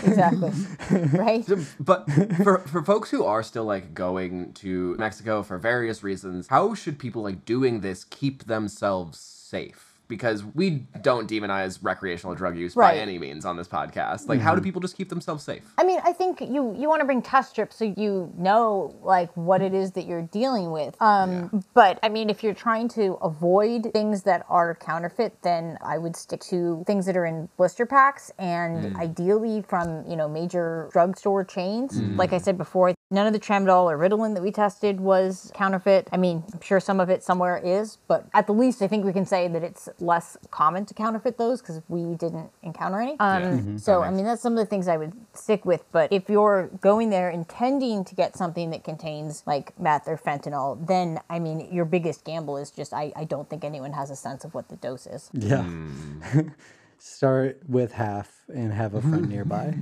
exactly. right? but for, for folks who are still like going to Mexico for various reasons, how should people like doing this keep themselves safe? Because we don't demonize recreational drug use by any means on this podcast. Like, how do mhm. people just keep themselves safe? I mean, I think you you want to bring test strips so you know like what it is that you're dealing with. Um, But I mean, if you're trying to avoid things that are counterfeit, then I would stick to things that are in blister packs and mm. ideally from you know major drugstore chains. Mm. Like I said before, none of the Tramadol or Ritalin that we tested was counterfeit. I mean, I'm sure some of it somewhere is, but at the least, I think we can say that it's less common to counterfeit those because we didn't encounter any. Um, Mhm. So I mean, that's some of the things I would stick with. But if you're going there intending to get something that contains like meth or fentanyl, then I mean, your biggest gamble is just I, I don't think anyone has a sense of what the dose is. Yeah. Hmm. Start with half and have a friend nearby.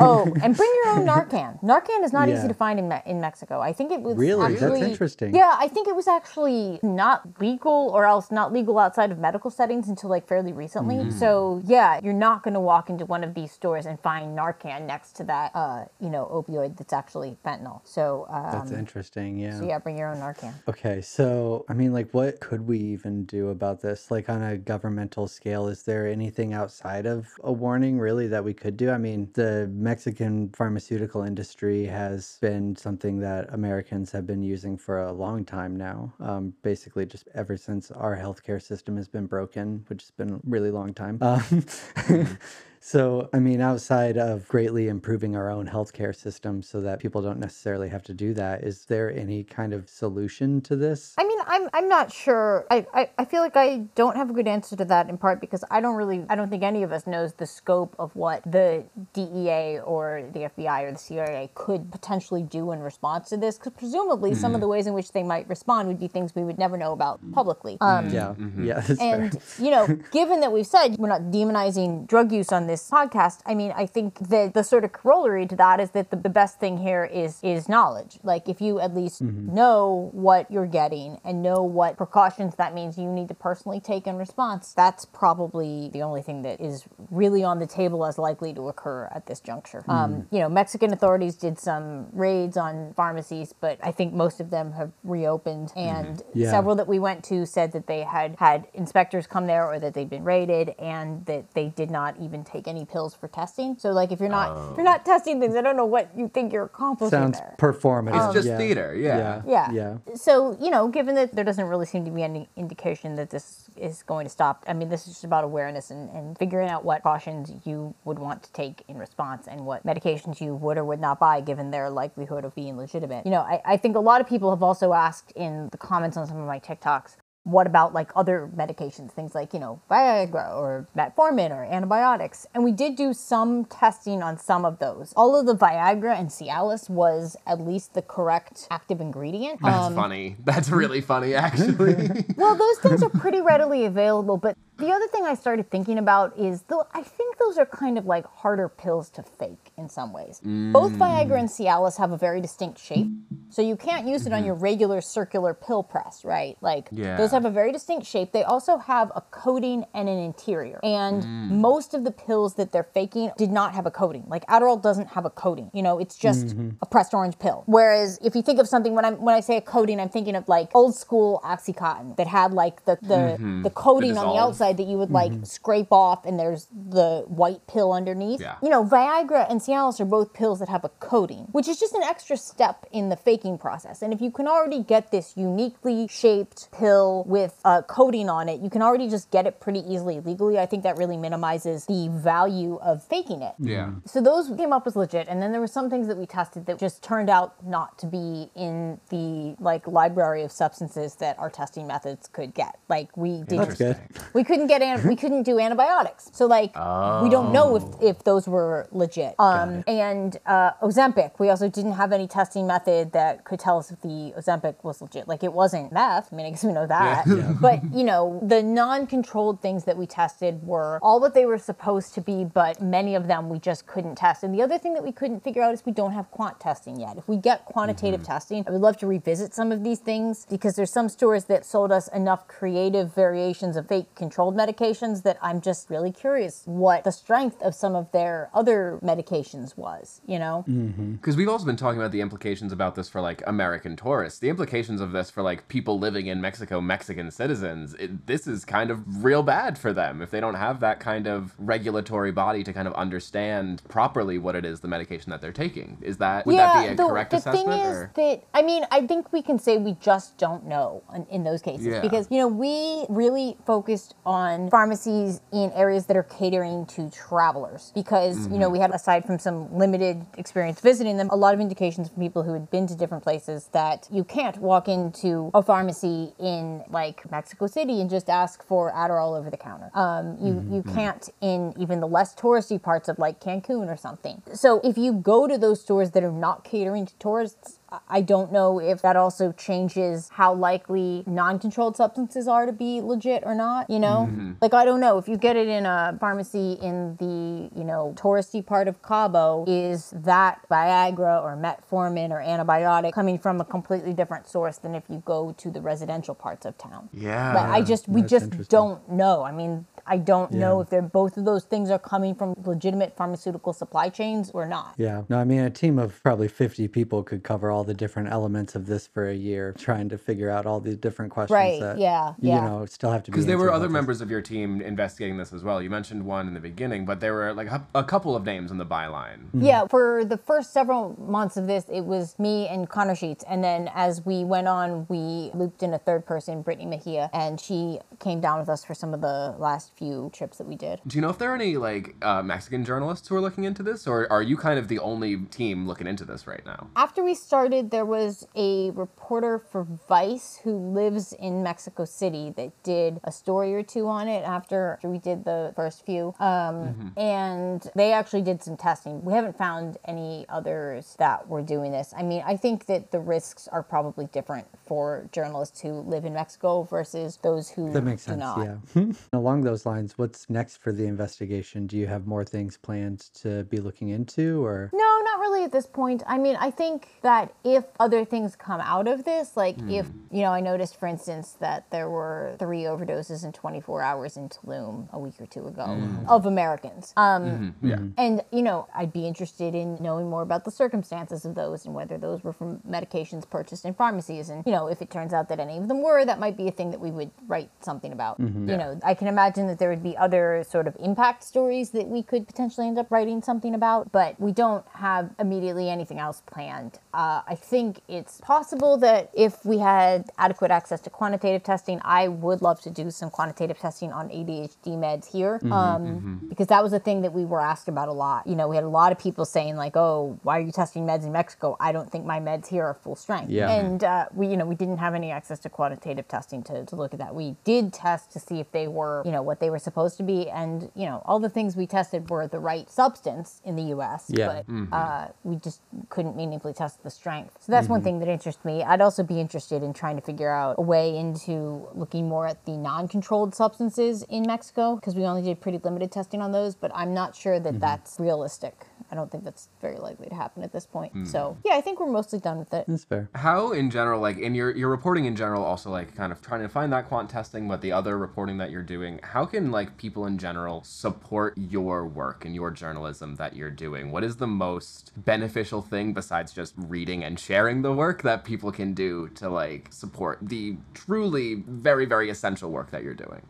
Oh, and bring your own Narcan. Narcan is not Yeah. easy to find in Me- in Mexico. I think it was Really? That's interesting. Yeah, I think it was actually not legal or else not legal outside of medical settings until like fairly recently. Mm. So yeah, you're not going to walk into one of these stores and find Narcan next to that, uh, you know, opioid that's actually fentanyl. So um, That's interesting. Yeah. So yeah, bring your own Narcan. Okay, so I mean, like, what could we even do about this? Like, on a governmental scale, is there anything outside of a warning really that we could do? I mean, the Mexican pharmaceutical industry has been something that Americans have been using for a long time now. Um, basically, just ever since our healthcare system has been broken, which has been a really long time. Um, So, I mean, outside of greatly improving our own healthcare system so that people don't necessarily have to do that, is there any kind of solution to this? I mean, I'm I'm not sure. I, I, I feel like I don't have a good answer to that in part because I don't really I don't think any of us knows the scope of what the DEA or the FBI or the CIA could potentially do in response to this. Because presumably some of mm-hmm. the ways in which they might respond would be things we would never know about mm. publicly. Mm, um, yeah. Mm-hmm. Yeah. That's fair. and you know, given that we've said we're not demonizing drug use on this podcast, I mean, I think that the sort of corollary to that is that the, the best thing here is is knowledge. Like if you at least mm-hmm. know what you're getting and know what precautions that means you need to personally take in response, that's probably the only thing that is really on the table as likely to occur at this juncture. Um, mm-hmm. you know, Mexican authorities did some raids on pharmacies, but I think most of them have reopened mm-hmm. and Yeah. several that we went to said that they had had inspectors come there or that they'd been raided and that they did not even take any pills for testing. So like if you're not if you're oh. not testing things, I don't know what you think you're accomplishing Sounds there. performative. It's just yeah. theater, yeah. Yeah. Yeah. So, you know, given that there doesn't really seem to be any indication that this is going to stop, I mean, this is just about awareness and, and figuring out what cautions you would want to take in response and what medications you would or would not buy given their likelihood of being legitimate. You know, I, I think a lot of people have also asked in the comments on some of my TikToks, what about like other medications, things like, you know, Viagra or metformin or antibiotics? And we did do some testing on some of those. All of the Viagra and Cialis was at least the correct active ingredient. That's Um, funny. That's really funny, actually. well, those things are pretty readily available, but the other thing I started thinking about is though I think those are kind of like harder pills to fake in some ways. Both mm. Viagra and Cialis have a very distinct shape, so you can't use it on mm-hmm. your regular circular pill press, right? Like Yeah. those have a very distinct shape. They also have a coating and an interior. And mm. most of the pills that they're faking did not have a coating. Like Adderall doesn't have a coating. You know, it's just mm-hmm. a pressed orange pill. Whereas if you think of something when I'm when I say a coating, I'm thinking of like old school Oxycontin that had like the the, mm-hmm. the coating on the dissolve. Outside that you would like mm-hmm. scrape off and there's the white pill underneath. Yeah. You know, Viagra and Cialis are both pills that have a coating, which is just an extra step in the faking process. And if you can already get this uniquely shaped pill with a coating on it, you can already just get it pretty easily legally. I think that really minimizes the value of faking it. yeah. So those came up as legit, and then there were some things that we tested that just turned out not to be in the like library of substances that our testing methods could get. Like we did, That's good. we couldn't get an- we couldn't do antibiotics. So like we don't know if, if those were legit. Um, and uh, Ozempic, we also didn't have any testing method that could tell us if the Ozempic was legit. Like it wasn't meth. I mean, I guess we know that. But you know, the non-controlled things that we tested were all what they were supposed to be, but many of them we just couldn't test. And the other thing that we couldn't figure out is we don't have quant testing yet. If we get quantitative testing, I would love to revisit some of these things because there's some stores that sold us enough creative variations of fake controlled medications that I'm just really curious what the strength of some of their other medications was, you know? Mm-hmm. Because we've also been talking about the implications about this for like American tourists. The implications of this for like people living in Mexico, Mexican citizens. It, this is kind of real bad for them if they don't have that kind of regulatory body to kind of understand properly what it is the medication that they're taking. Is that would that be a the, correct the assessment? thing is or? that I mean, I think we can say we just don't know in, in those cases Yeah. because you know we really focused on pharmacies in areas that are catering to travelers because you Mm-hmm. know we had aside from some limited experience visiting them, a lot of indications from people who had been to different places that you can't walk into a pharmacy in like Mexico City and just ask for Adderall over the counter. Um, you you Mm-hmm. can't in even the less touristy parts of like Cancun or something. So if you go to those stores that are not catering to tourists, I- I don't know if that also changes how likely non-controlled substances are to be legit or not. You know, mm-hmm. like I don't know if you get it in a pharmacy in the you know touristy part of Cabo, is that Viagra or metformin or antibiotic coming from a completely different source than if you go to the residential parts of town? Yeah. But I just we just don't know. I mean, I don't know if they're both of those things are coming from legitimate pharmaceutical supply chains or not. Yeah. No, I mean, a team of probably 50 people could cover all the different elements of this for a year, trying to figure out all these different questions Right, that, yeah, you yeah. know, still have to be Because there were other this. members of your team investigating this as well. You mentioned one in the beginning, but there were like a, a couple of names in the byline. Yeah, for the first several months of this, it was me and Connor Sheets. And then as we went on, we looped in a third person, Brittny Mejia, and she came down with us for some of the last few trips that we did. Do you know if there are any like uh, Mexican journalists who are looking into this, or are you kind of the only team looking into this right now? After we started, there was a reporter for Vice who lives in Mexico City that did a story or two on it after we did the first few. Um, And they actually did some testing. We haven't found any others that were doing this. I mean, I think that the risks are probably different for journalists who live in Mexico versus those who That makes do sense. not. Yeah. Along those lines, what's next for the investigation? Do you have more things planned to be looking into, or No, not really at this point. I mean, I think that if other things come out of this, like if, you know, I noticed, for instance, that there were three overdoses in 24 hours in Tulum a week or two ago of Americans. Um, Yeah. and, you know, I'd be interested in knowing more about the circumstances of those and whether those were from medications purchased in pharmacies. And, you know, if it turns out that any of them were, that might be a thing that we would write something about. You Yeah. know, I can imagine that there would be other sort of impact stories that we could potentially end up writing something about, but we don't have immediately anything else planned. Uh, I think it's possible that if we had adequate access to quantitative testing, I would love to do some quantitative testing on ADHD meds here, um, because that was a thing that we were asked about a lot. You know, we had a lot of people saying like, "Oh, why are you testing meds in Mexico? I don't think my meds here are full strength." Yeah. and uh, we, you know, we didn't have any access to quantitative testing to, to look at that. We did test to see if they were, you know, what they were supposed to be, and you know, all the things we tested were the right substance in the U.S. Yeah. but uh, we just couldn't meaningfully test the strength. So that's one mm-hmm. thing that interests me. I'd also be interested in trying to figure out a way into looking more at the non-controlled substances in Mexico because we only did pretty limited testing on those, but I'm not sure that mm-hmm. that's realistic. I don't think that's very likely to happen at this point. Mm. So yeah, I think we're mostly done with it. that's fair? How in general, like in your your reporting in general, also like kind of trying to find that quant testing, but the other reporting that you're doing, how can like people in general support your work and your journalism that you're doing? What is the most beneficial thing besides just reading and sharing the work that people can do to like support the truly very very essential work that you're doing?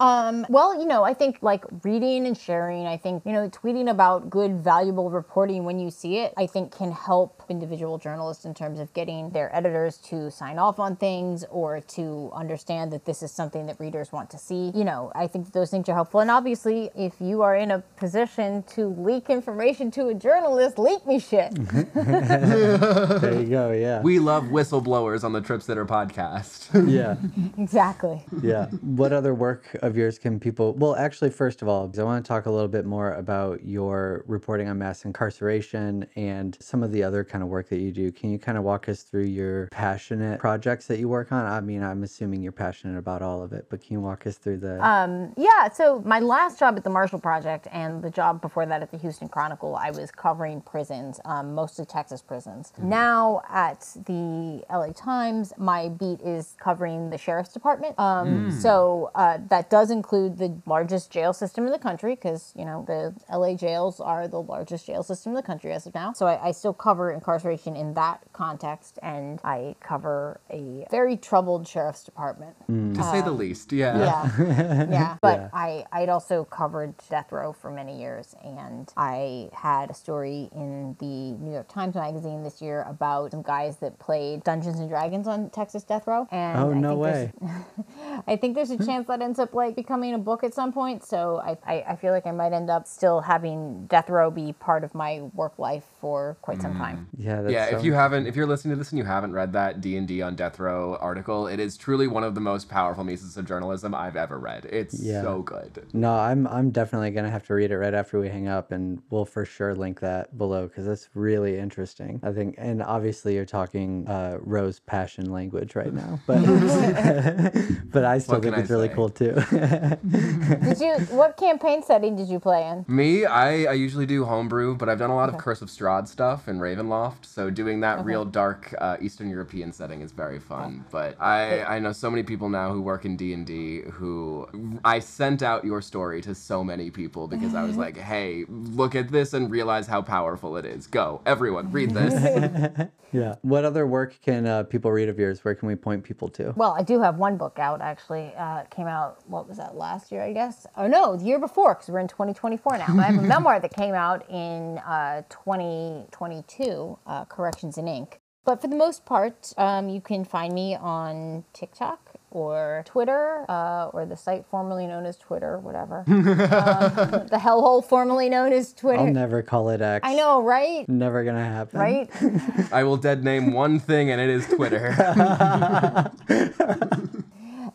Um, well, you know, I think like reading and sharing, I think, you know, tweeting about good, valuable reporting when you see it, I think can help individual journalists in terms of getting their editors to sign off on things or to understand that this is something that readers want to see. You know, I think those things are helpful. And obviously, if you are in a position to leak information to a journalist, leak me shit. There you go. Yeah. We love whistleblowers on the Trip Sitter podcast. yeah. exactly. yeah. What other work of yours can people? Well, actually, first of all, because I want to talk a little bit more about your reporting on mass incarceration and some of the other kind of work that you do. Can you kind of walk us through your passionate projects that you work on? I mean, I'm assuming you're passionate about all of it, but can you walk us through the? Um, yeah, so my last job at the Marshall Project and the job before that at the Houston Chronicle, I was covering prisons, um, mostly Texas prisons. Now at the LA Times, my beat is covering the sheriff's department. Um, So uh, that does include the largest jail system in the country because, you know, the LA jails are the largest jail system in the country as of now. So I, I still cover incarceration in that context and I cover a very troubled sheriff's department. Mm. to say the um, least, yeah. Yeah. yeah. But Yeah. I, I'd also covered death row for many years. And I had a story in the New York Times Magazine this year about some guys that played Dungeons and Dragons on Texas death row. And oh I no think way! there's- I think there's a chance that ends up like becoming a book at some point. So I, I, I feel like I might end up still having death row be part of my work life for quite some time. Yeah. That's yeah, so if you haven't, if you're listening to this and you haven't read that D and D on Death Row article, it is truly one of the most powerful pieces of journalism I've ever read. It's Yeah. so good. No, I'm I'm definitely gonna have to read it right after we hang up, and we'll for sure link that below because that's really interesting. I think, and obviously you're talking uh, Rose passion language right now, but but I still think I it's really say? Cool too. Did you, what campaign setting did you play in? Me, I, I usually do homebrew, but I've done a lot of Curse of Strahd stuff in Ravenloft. So doing that real dark uh, Eastern European setting is very fun. But I, I know so many people now who work in D and D who I sent out your story to so many people because I was like, hey, look at this and realize how powerful it is. Go, everyone, read this. yeah. What other work can uh, people read of yours? Where can we point people to? Well, I do have one book out actually. Uh, came out, what was that, last year, I guess? Oh, no, the year before, because we're in 2024 now. I have a memoir that came out in uh, 2022, uh, Corrections in Ink. But for the most part, um, you can find me on TikTok or Twitter, uh, or the site formerly known as Twitter, whatever. um, the hellhole formerly known as Twitter. I'll never call it X. I know, right? Never gonna happen. Right? I will dead name one thing, and it is Twitter.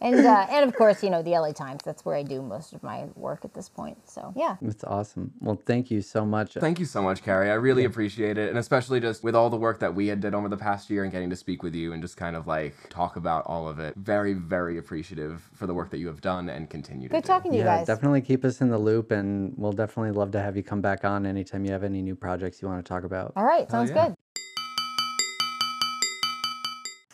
And uh, and of course, you know, the LA Times. That's where I do most of my work at this point. So yeah. It's awesome. Well, thank you so much. Thank you so much, Keri. I really appreciate it, and especially just with all the work that we had did over the past year and getting to speak with you and just kind of like talk about all of it. Very, very appreciative for the work that you have done and continue to Good do. talking to you yeah, guys. definitely keep us in the loop, and we'll definitely love to have you come back on anytime you have any new projects you want to talk about. All right, sounds yeah. good.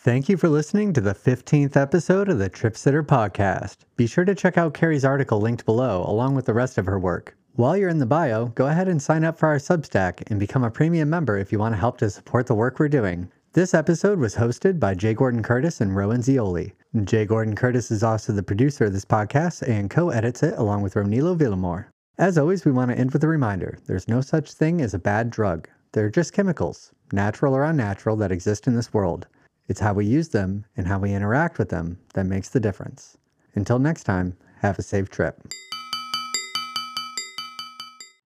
Thank you for listening to the 15th episode of the Trip Sitter Podcast. Be sure to check out Keri's article linked below, along with the rest of her work. While you're in the bio, go ahead and sign up for our Substack and become a premium member if you want to help to support the work we're doing. This episode was hosted by J Gordon Curtis and Rowan Zeoli. J Gordon Curtis is also the producer of this podcast and co edits it along with Ronilo Villamore. As always, we want to end with a reminder there's no such thing as a bad drug. They're just chemicals, natural or unnatural, that exist in this world. It's how we use them and how we interact with them that makes the difference. Until next time, have a safe trip.